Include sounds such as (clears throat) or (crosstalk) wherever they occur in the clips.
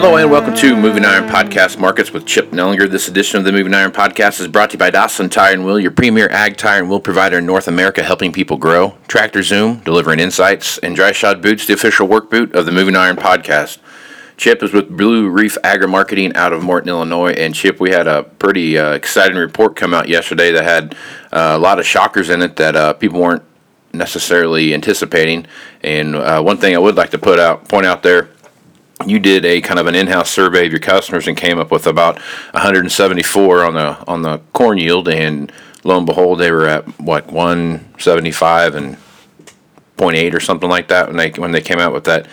Hello and welcome to Moving Iron Podcast Markets with Chip Nellinger. This edition of the Moving Iron Podcast is brought to you by Dawson Tire and Wheel, your premier ag tire and wheel provider in North America, helping people grow. Tractor Zoom, delivering insights, and Dry Shod Boots, the official work boot of the Moving Iron Podcast. Chip is with Blue Reef Agri Marketing out of Morton, Illinois. And Chip, we had a pretty uh, exciting report come out yesterday that had uh, a lot of shockers in it that uh, people weren't necessarily anticipating. And uh, one thing I would like to put out, point out there, you did a kind of an in-house survey of your customers and came up with about 174 on the on the corn yield, and lo and behold, they were at what 175 and 0.8 or something like that when they when they came out with that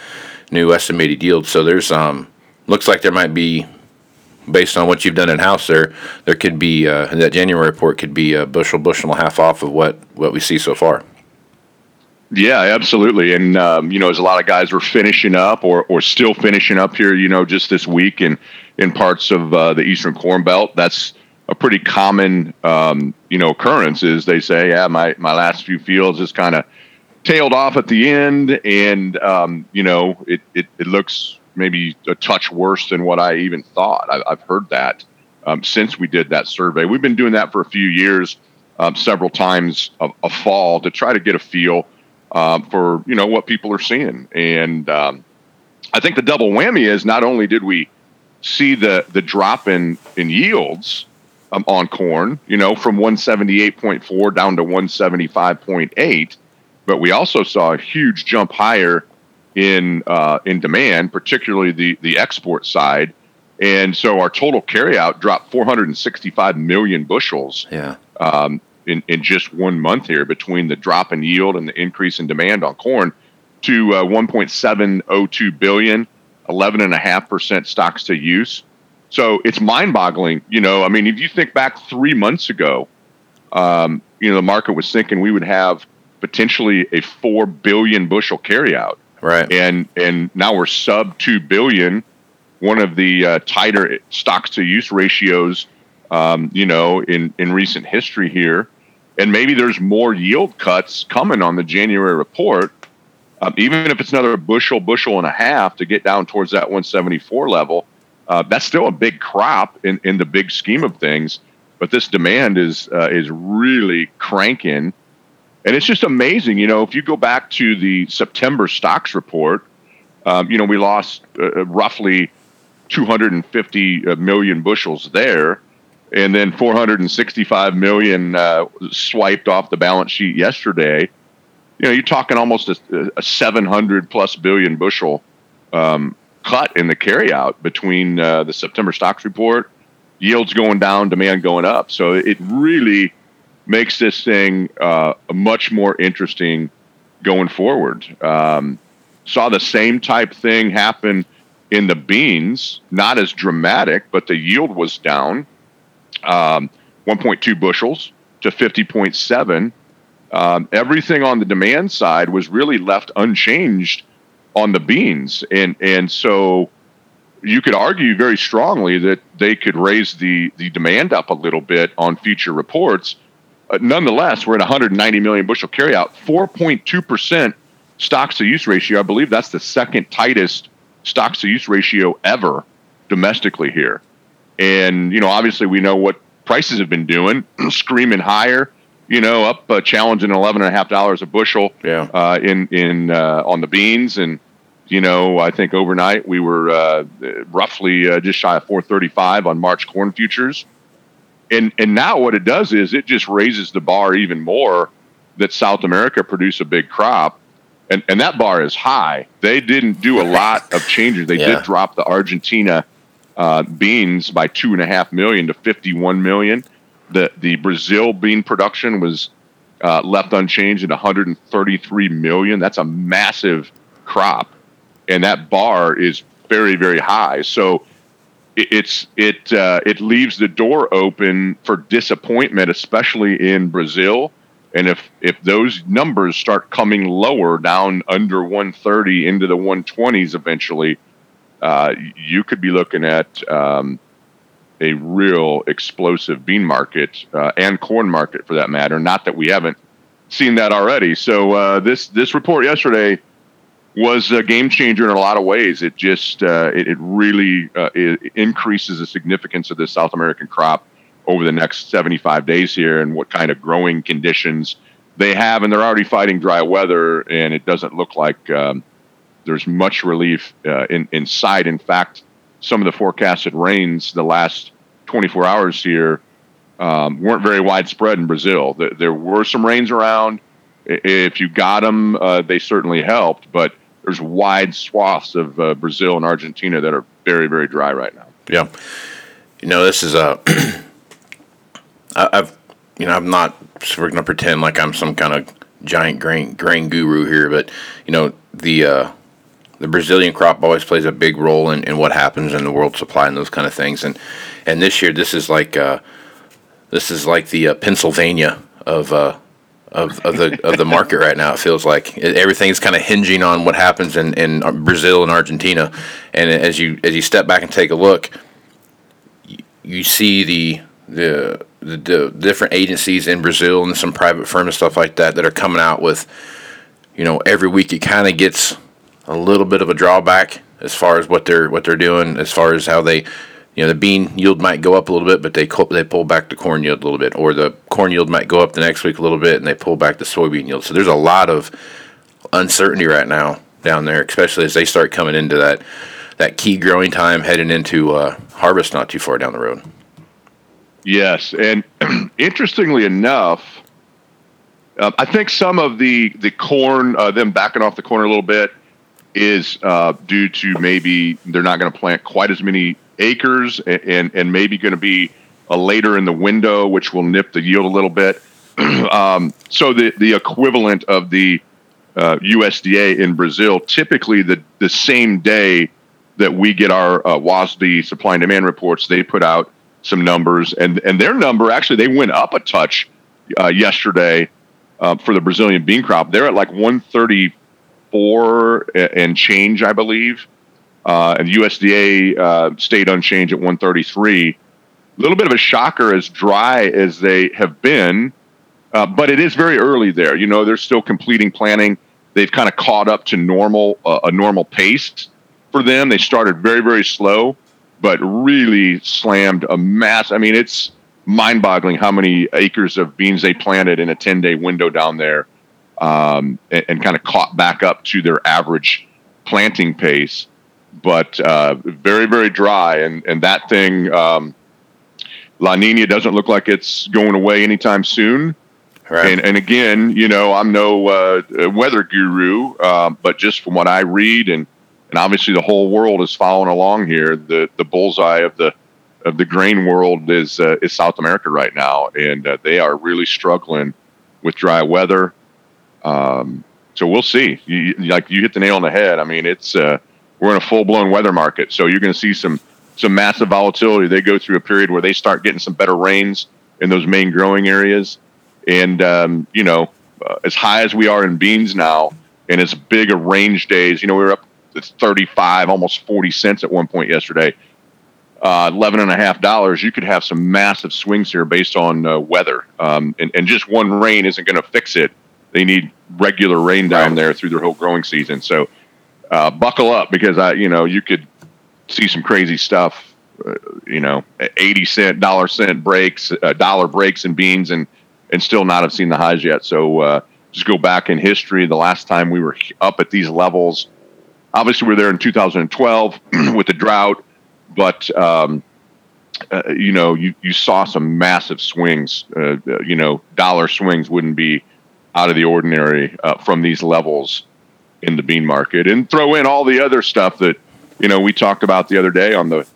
new estimated yield. So there's um looks like there might be based on what you've done in house there there could be uh, that January report could be a bushel bushel and a half off of what what we see so far. Yeah, absolutely. And um, you know, as a lot of guys were finishing up or or still finishing up here, you know, just this week in in parts of uh, the Eastern Corn Belt, that's a pretty common um, you know occurrence. Is they say, yeah, my my last few fields just kind of tailed off at the end, and um, you know, it, it it looks maybe a touch worse than what I even thought. I, I've heard that um, since we did that survey. We've been doing that for a few years, um, several times a, a fall to try to get a feel um, for you know what people are seeing. And um, I think the double whammy is not only did we see the the drop in in yields um, on corn, you know, from 178.4 down to 175.8, but we also saw a huge jump higher in uh, in demand, particularly the the export side. And so our total carryout dropped 465 million bushels. Yeah. Um, in, in just one month here between the drop in yield and the increase in demand on corn to uh, 1.702 billion, 11.5% stocks to use. So it's mind boggling. You know, I mean, if you think back three months ago, um, you know, the market was thinking we would have potentially a 4 billion bushel carryout. Right. And, and now we're sub 2 billion, one of the uh, tighter stocks to use ratios, um, you know, in, in recent history here and maybe there's more yield cuts coming on the January report. Um, even if it's another bushel, bushel and a half to get down towards that 174 level, uh, that's still a big crop in, in the big scheme of things. But this demand is uh, is really cranking, and it's just amazing. You know, if you go back to the September stocks report, um, you know we lost uh, roughly 250 uh, bushels there and then 465 million uh, swiped off the balance sheet yesterday. You know, you're talking almost a, a 700 plus billion bushel um, cut in the carryout between uh, the September stocks report, yields going down, demand going up. So it really makes this thing uh, much more interesting going forward. Um, saw the same type thing happen in the beans, not as dramatic, but the yield was down um, 1.2 bushels to 50.7. Um, everything on the demand side was really left unchanged on the beans, and and so you could argue very strongly that they could raise the the demand up a little bit on future reports. Uh, nonetheless, we're at 190 million bushel carryout, 4.2 percent stocks to use ratio. I believe that's the second tightest stocks to use ratio ever domestically here. And, you know, obviously we know what prices have been doing, (clears throat) screaming higher, you know, up uh, challenging eleven and a half dollars a bushel yeah. uh, in, in, uh, on the beans. And, you know, I think overnight we were uh, roughly uh, just shy of 435 on March corn futures. And, and now what it does is it just raises the bar even more that South America produce a big crop. And, and that bar is high. They didn't do a lot of changes. They (laughs) Yeah. did drop the Argentina uh, beans by two and a half million to 51 million. The the Brazil bean production was uh, left unchanged at 133 million. That's a massive crop, and that bar is very very high. So it, it's it uh, it leaves the door open for disappointment, especially in Brazil. And if if those numbers start coming lower down under 130 into the 120s eventually, uh, you could be looking at um, a real explosive bean market uh, and corn market for that matter. Not that we haven't seen that already. So uh, this this report yesterday was a game changer in a lot of ways. It just uh, it, it, really uh, it increases the significance of the South American crop over the next 75 days here and what kind of growing conditions they have. And they're already fighting dry weather, and it doesn't look like um, there's much relief uh, in, in sight. In fact, some of the forecasted rains the last 24 hours here um, weren't very widespread in Brazil. There, there, were some rains around. If you got them, uh, they certainly helped, but there's wide swaths of uh, Brazil and Argentina that are very, very dry right now. Yeah. You know, this is a. (clears throat) I've, you know, I'm not we're to pretend like I'm some kind of giant grain grain guru here, but you know, the uh, the Brazilian crop always plays a big role in, in what happens in the world supply and those kind of things. And and this year, this is like uh, this is like the uh, Pennsylvania of uh, of, of the of the market right now. It feels like everything's kind of hinging on what happens in, in Brazil and Argentina. And as you as you step back and take a look, you, you see the, the the the different agencies in Brazil and some private firms and stuff like that that are coming out with, you know, every week it kind of gets a little bit of a drawback as far as what they're what they're doing as far as how they you know the bean yield might go up a little bit, but they they pull back the corn yield a little bit, or the corn yield might go up the next week a little bit, and they pull back the soybean yield. So there's a lot of uncertainty right now down there, especially as they start coming into that that key growing time, heading into uh, harvest not too far down the road. Yes, and (clears throat) interestingly enough, uh, I think some of the the corn, uh, them backing off the corn a little bit, is uh, due to maybe they're not going to plant quite as many acres and, and, and maybe going to be a later in the window, which will nip the yield a little bit. (clears throat) um, so the, the equivalent of the uh, USDA in Brazil, typically the, the same day that we get our uh, WASDE supply and demand reports, they put out some numbers, and and their number actually they went up a touch uh, yesterday uh, for the Brazilian bean crop. They're at like 134 and change, I believe uh, and USDA uh, stayed unchanged at 133. A little bit of a shocker, as dry as they have been, uh, but it is very early there. You know, they're still completing planning. They've kind of caught up to normal uh, a normal pace for them. They started very very slow, but really slammed a mass. I mean, it's mind-boggling how many acres of beans they planted in a 10-day window down there, um, and, and kind of caught back up to their average planting pace but uh, very very dry, and and that thing um, La Nina doesn't look like it's going away anytime soon. Right. And, and again, you know, I'm no uh, weather guru, uh, but just from what I read, and and obviously the whole world is following along here. The the bullseye of the of the grain world is uh, is South America right now, and uh, they are really struggling with dry weather. Um, so we'll see. You, like you hit the nail on the head. I mean, it's uh, we're in a full blown weather market. So you're going to see some some massive volatility. They go through a period where they start getting some better rains in those main growing areas, and um, you know, uh, as high as we are in beans now, and as big a range days, you know, we were up to 35, almost 40 cents at one point yesterday. Uh, Eleven and a half dollars. You could have some massive swings here based on uh, weather, um, and, and just one rain isn't going to fix it. They need regular rain down right. there through their whole growing season. So uh, buckle up because I, you know, you could see some crazy stuff. Uh, you know, eighty cent, dollar cent breaks, uh, dollar breaks in beans, and and still not have seen the highs yet. So uh, just go back in history. The last time we were up at these levels, obviously we are there in 2012 (clears throat) with the drought, but um, uh, you know, you, you saw some massive swings. Uh, you know, dollar swings wouldn't be out of the ordinary uh, from these levels in the bean market and throw in all the other stuff that you know we talked about the other day on the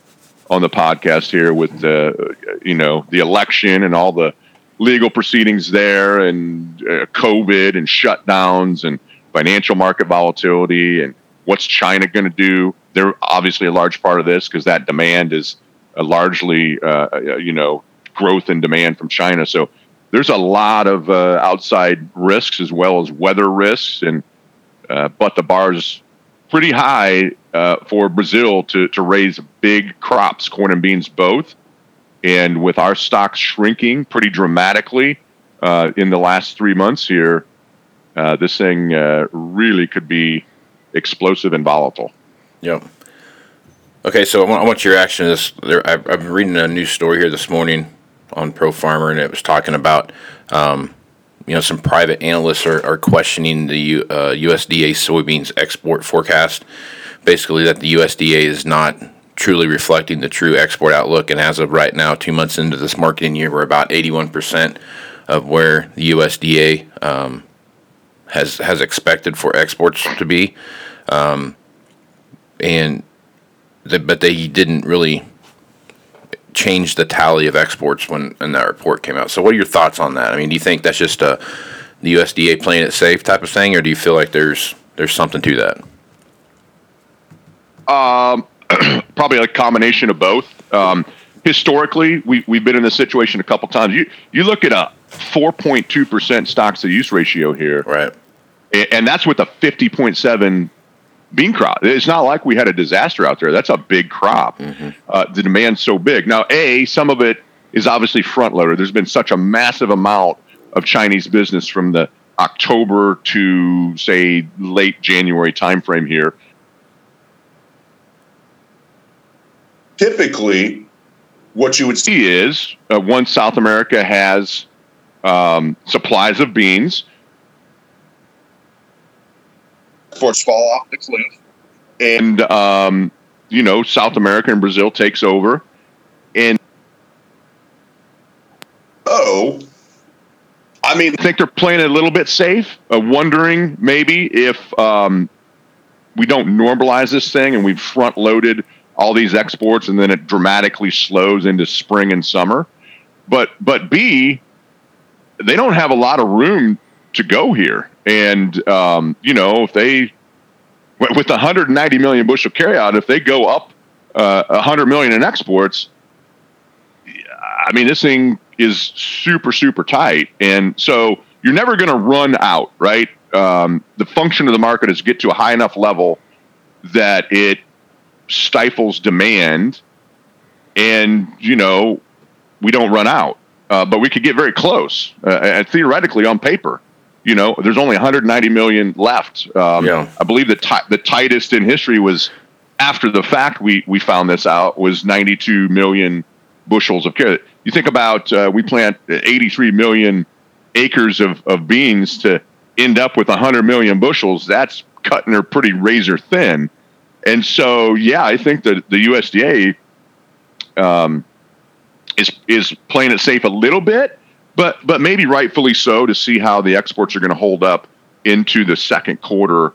on the podcast here with the you know the election and all the legal proceedings there and uh, covid and shutdowns and financial market volatility and what's china going to do they're obviously a large part of this because that demand is uh, largely, uh, uh, you know, growth in demand from China. So there's a lot of uh, outside risks as well as weather risks, and uh, but the bar's pretty high uh, for Brazil to to raise big crops, corn and beans both. And with our stocks shrinking pretty dramatically uh, in the last three months here, uh, this thing uh, really could be explosive and volatile. Yep. Okay, so I want, I want your reaction to this. There, I've, I've been reading a news story here this morning on Pro Farmer, and it was talking about, um, you know, some private analysts are, are questioning the U, uh, USDA soybeans export forecast. Basically, that the USDA is not truly reflecting the true export outlook. And as of right now, two months into this marketing year, we're about 81% of where the USDA um, has has expected for exports to be. Um, and the, but they didn't really change the tally of exports when, when that report came out. So, what are your thoughts on that? I mean, do you think that's just a the USDA playing it safe type of thing, or do you feel like there's there's something to that? Um, (clears throat) probably a combination of both. Um, historically, we we've been in this situation a couple times. You you look at a 4.2 percent stocks to use ratio here, Right. and that's with a 50.7 bean crop. It's not like we had a disaster out there. That's a big crop. Uh, the demand's so big. Now, a some of it is obviously front loaded. There's been such a massive amount of Chinese business from the October to say late January timeframe here. Typically, what you would see see is uh, once South America has um, supplies of beans, exports fall off the cliff. and um, you know South America and Brazil takes over, and Oh, I mean, I think they're playing a little bit safe, uh, wondering maybe if um, we don't normalize this thing and we've front loaded all these exports and then it dramatically slows into spring and summer. But but B, they don't have a lot of room to go here, and um, you know if they with with 190 million bushel carryout, if they go up uh, 100 million in exports, I mean, this thing is super, super tight. And so you're never going to run out, right? Um, the function of the market is get to a high enough level that it stifles demand and, you know, we don't run out. Uh, but we could get very close. Uh, and theoretically, on paper, you know, there's only 190 million left. Um, Yeah. I believe the, ti- the tightest in history was after the fact we, we found this out was 92 million bushels of carrot. You think about uh, we plant 83 million acres of, of beans to end up with 100 million bushels. That's cutting her pretty razor thin. And so, yeah, I think that the USDA um, is is playing it safe a little bit, but but maybe rightfully so to see how the exports are going to hold up into the second quarter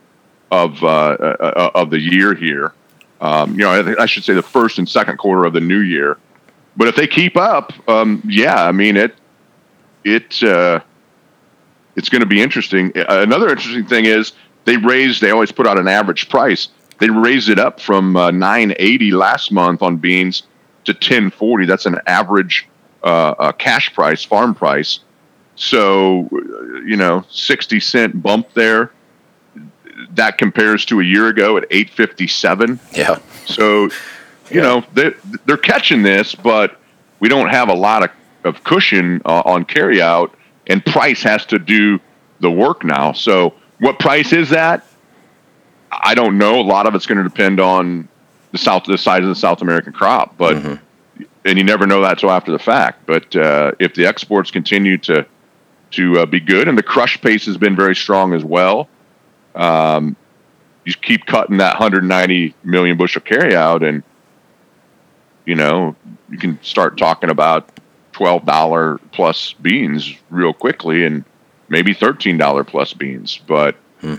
of uh, uh, of the year here. Um, you know, I, I should say the first and second quarter of the new year. But if they keep up, um, yeah, I mean it. It uh, it's going to be interesting. Another interesting thing is they raised. They always put out an average price. They raised it up from uh, 980 last month on beans to 1040. That's an average uh, cash price, farm price. So, you know, 60 cent bump there. That compares to a year ago at 857. Yeah. So, you know, they, they're catching this, but we don't have a lot of, of cushion uh, on carryout, and price has to do the work now. So, what price is that? I don't know. A lot of it's going to depend on the south, the size of the South American crop, but and you never know that till after the fact. But uh, if the exports continue to to uh, be good, and the crush pace has been very strong as well, um, you keep cutting that 190 million bushel carryout, and you know you can start talking about twelve dollar plus beans real quickly, and maybe thirteen dollar plus beans. But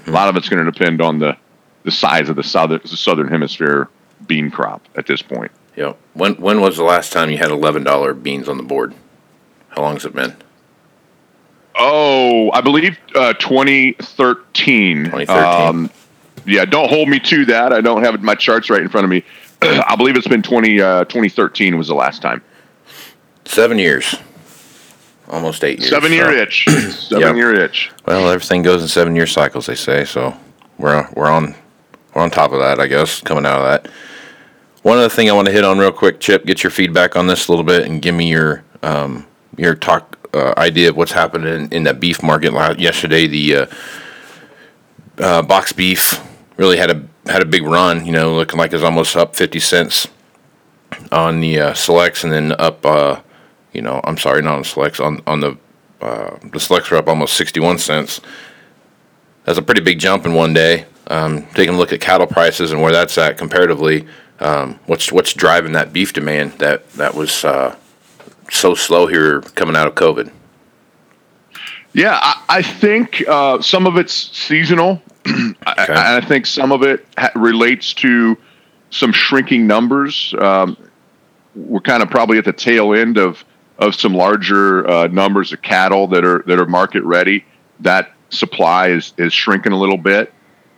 a lot of it's going to depend on the the size of the southern the southern hemisphere bean crop at this point. Yeah. When when was the last time you had eleven dollar beans on the board? How long has it been? Oh, I believe uh, 2013. 2013. Um, yeah, don't hold me to that. I don't have my charts right in front of me. (clears throat) I believe it's been 20, uh, 2013 was the last time. Seven years, almost eight years. Seven year so- itch. (clears throat) Seven Yep. year itch. Well, everything goes in seven year cycles, they say. So we're we're on we're on top of that, I guess. Coming out of that. One other thing I want to hit on real quick, Chip. Get your feedback on this a little bit, and give me your um, your talk uh, idea of what's happening in, in that beef market. Yesterday, the uh, uh, box beef really had a had a big run. You know, looking like it's almost up fifty cents on the uh, selects, and then up. Uh, you know, I'm sorry, not on selects on on the uh, the selects are up almost 61 cents. That's a pretty big jump in one day. Um, taking a look at cattle prices and where that's at comparatively, um, what's what's driving that beef demand that that was uh, so slow here coming out of COVID? Yeah, I, I think uh, some of it's seasonal. (clears throat) I, Okay. I, I think some of it ha- relates to some shrinking numbers. Um, we're kind of probably at the tail end of of some larger uh, numbers of cattle that are that are market ready. That supply is is shrinking a little bit.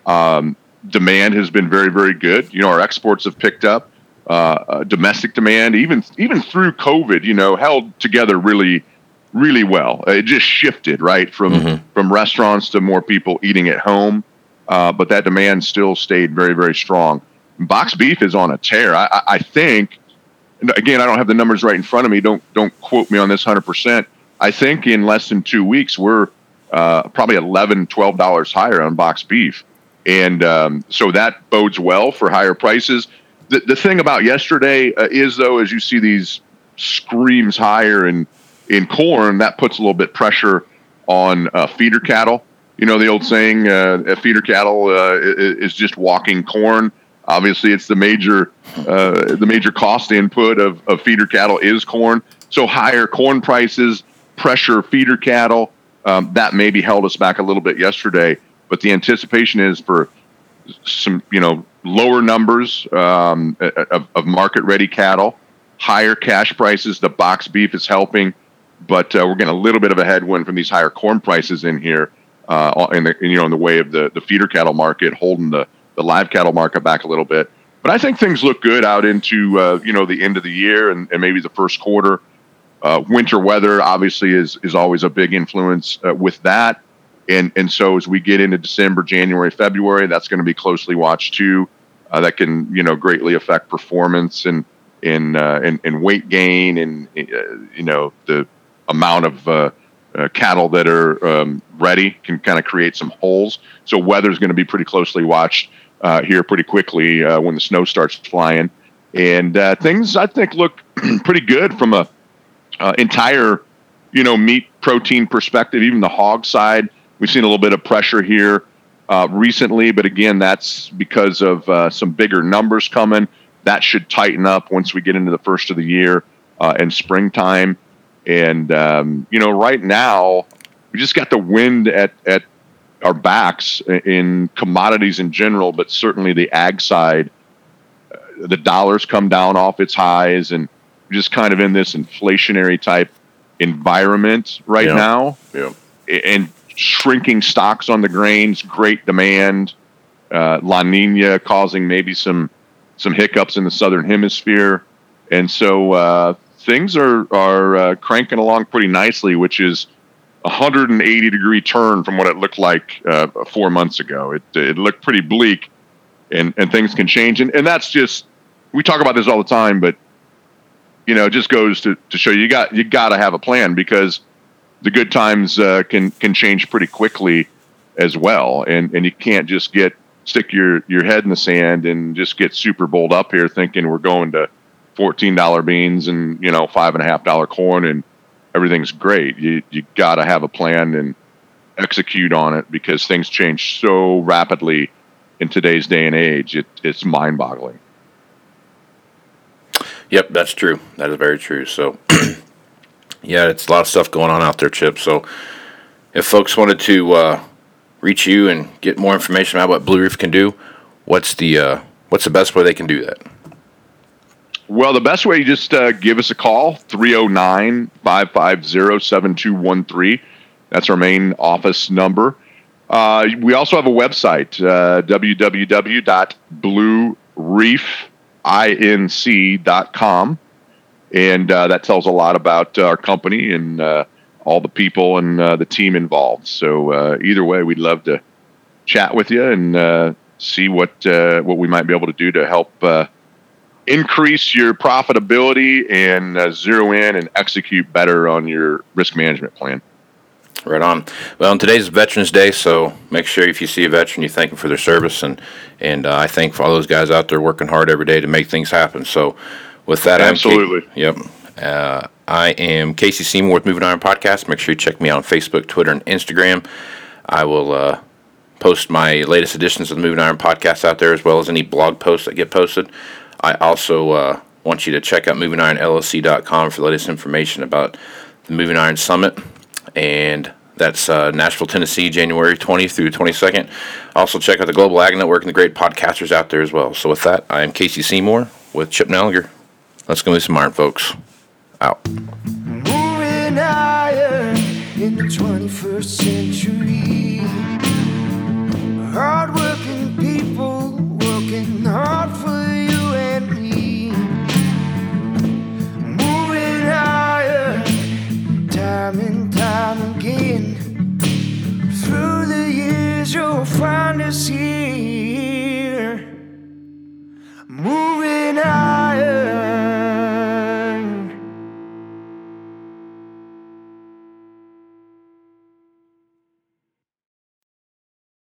Um, demand has been very very good. You know, our exports have picked up. Uh, uh, domestic demand, even even through COVID, you know, held together really really well. It just shifted right from Mhm. from restaurants to more people eating at home, uh, but that demand still stayed very very strong. Box beef is on a tear. I, I- think. and Again, I don't have the numbers right in front of me. Don't don't quote me on this hundred percent. I think in less than two weeks we're uh, probably 11 12 dollars higher on box beef, and um, so that bodes well for higher prices. The, the thing about yesterday uh, is though, as you see these screams higher in in corn, that puts a little bit pressure on uh, feeder cattle. You know the old saying, uh, feeder cattle uh, is just walking corn. Obviously, it's the major uh, the major cost input of, of feeder cattle is corn. So higher corn prices pressure feeder cattle. Um, that maybe held us back a little bit yesterday, but the anticipation is for some you know lower numbers um, of, of market ready cattle, higher cash prices. The box beef is helping, but uh, we're getting a little bit of a headwind from these higher corn prices in here, uh, in the you know in the way of the the feeder cattle market holding the the live cattle market back a little bit. But I think things look good out into uh, you know the end of the year and, and maybe the first quarter. Uh, winter weather obviously is is always a big influence uh, with that, and and so as we get into December, January, February, that's going to be closely watched too. Uh, that can you know greatly affect performance and in uh, in, weight gain and uh, you know the amount of uh, uh, cattle that are um, ready can kind of create some holes. So weather is going to be pretty closely watched uh, here pretty quickly uh, when the snow starts flying, and things I think look (clears throat) pretty good from a entire you know meat protein perspective. Even the hog side, we've seen a little bit of pressure here uh, recently, but again, that's because of uh, some bigger numbers coming. That should tighten up once we get into the first of the year uh, and springtime. And um, you know, right now we just got the wind at at our backs in commodities in general, but certainly the ag side. Uh, the dollar's come down off its highs, and just kind of in this inflationary type environment right Yeah. now Yeah. and shrinking stocks on the grains, great demand, uh, La Nina causing maybe some some hiccups in the southern hemisphere, and so uh, things are are uh, cranking along pretty nicely, which is a 180 degree turn from what it looked like uh, four months ago. It it looked pretty bleak, and and things can change, and and that's just we talk about this all the time, but you know, it just goes to, to show you got you got to have a plan because the good times uh, can can change pretty quickly as well, and and you can't just get stick your your head in the sand and just get super bowled up here thinking we're going to fourteen dollar beans and you know five and a half dollar corn and everything's great. You you got to have a plan and execute on it because things change so rapidly in today's day and age. It, it's mind boggling. Yep, that's true. That is very true. So, (clears throat) yeah, it's a lot of stuff going on out there, Chip. So, if folks wanted to uh, reach you and get more information about what Blue Reef can do, what's the uh, what's the best way they can do that? Well, the best way, just uh, give us a call, 309 550 7213. That's our main office number. Uh, we also have a website, uh, inc.com. And uh, that tells a lot about our company and uh, all the people and uh, the team involved. So uh, either way, we'd love to chat with you and uh, see what uh, what we might be able to do to help increase your profitability and zero in and execute better on your risk management plan. Right on. Well, and today's Veterans Day, so make sure if you see a veteran, you thank them for their service, and and uh, I thank all those guys out there working hard every day to make things happen. So, with that, absolutely, I'm, yep. Uh, I am Casey Seymour with Moving Iron Podcast. Make sure you check me out on Facebook, Twitter, and Instagram. I will uh, post my latest editions of the Moving Iron Podcast out there, as well as any blog posts that get posted. I also uh, want you to check out MovingIronLLC.com for the latest information about the Moving Iron Summit and that's uh, Nashville, Tennessee, January 20th through 22nd. Also, check out the Global Ag Network and the great podcasters out there as well. So, with that, I am Casey Seymour with Chip Nellinger. Let's go move some iron, folks. Out. Moving higher in the 21st century. Hardworking people working hard for you and me. Moving higher, time and time again. Through the years, you'll find us here.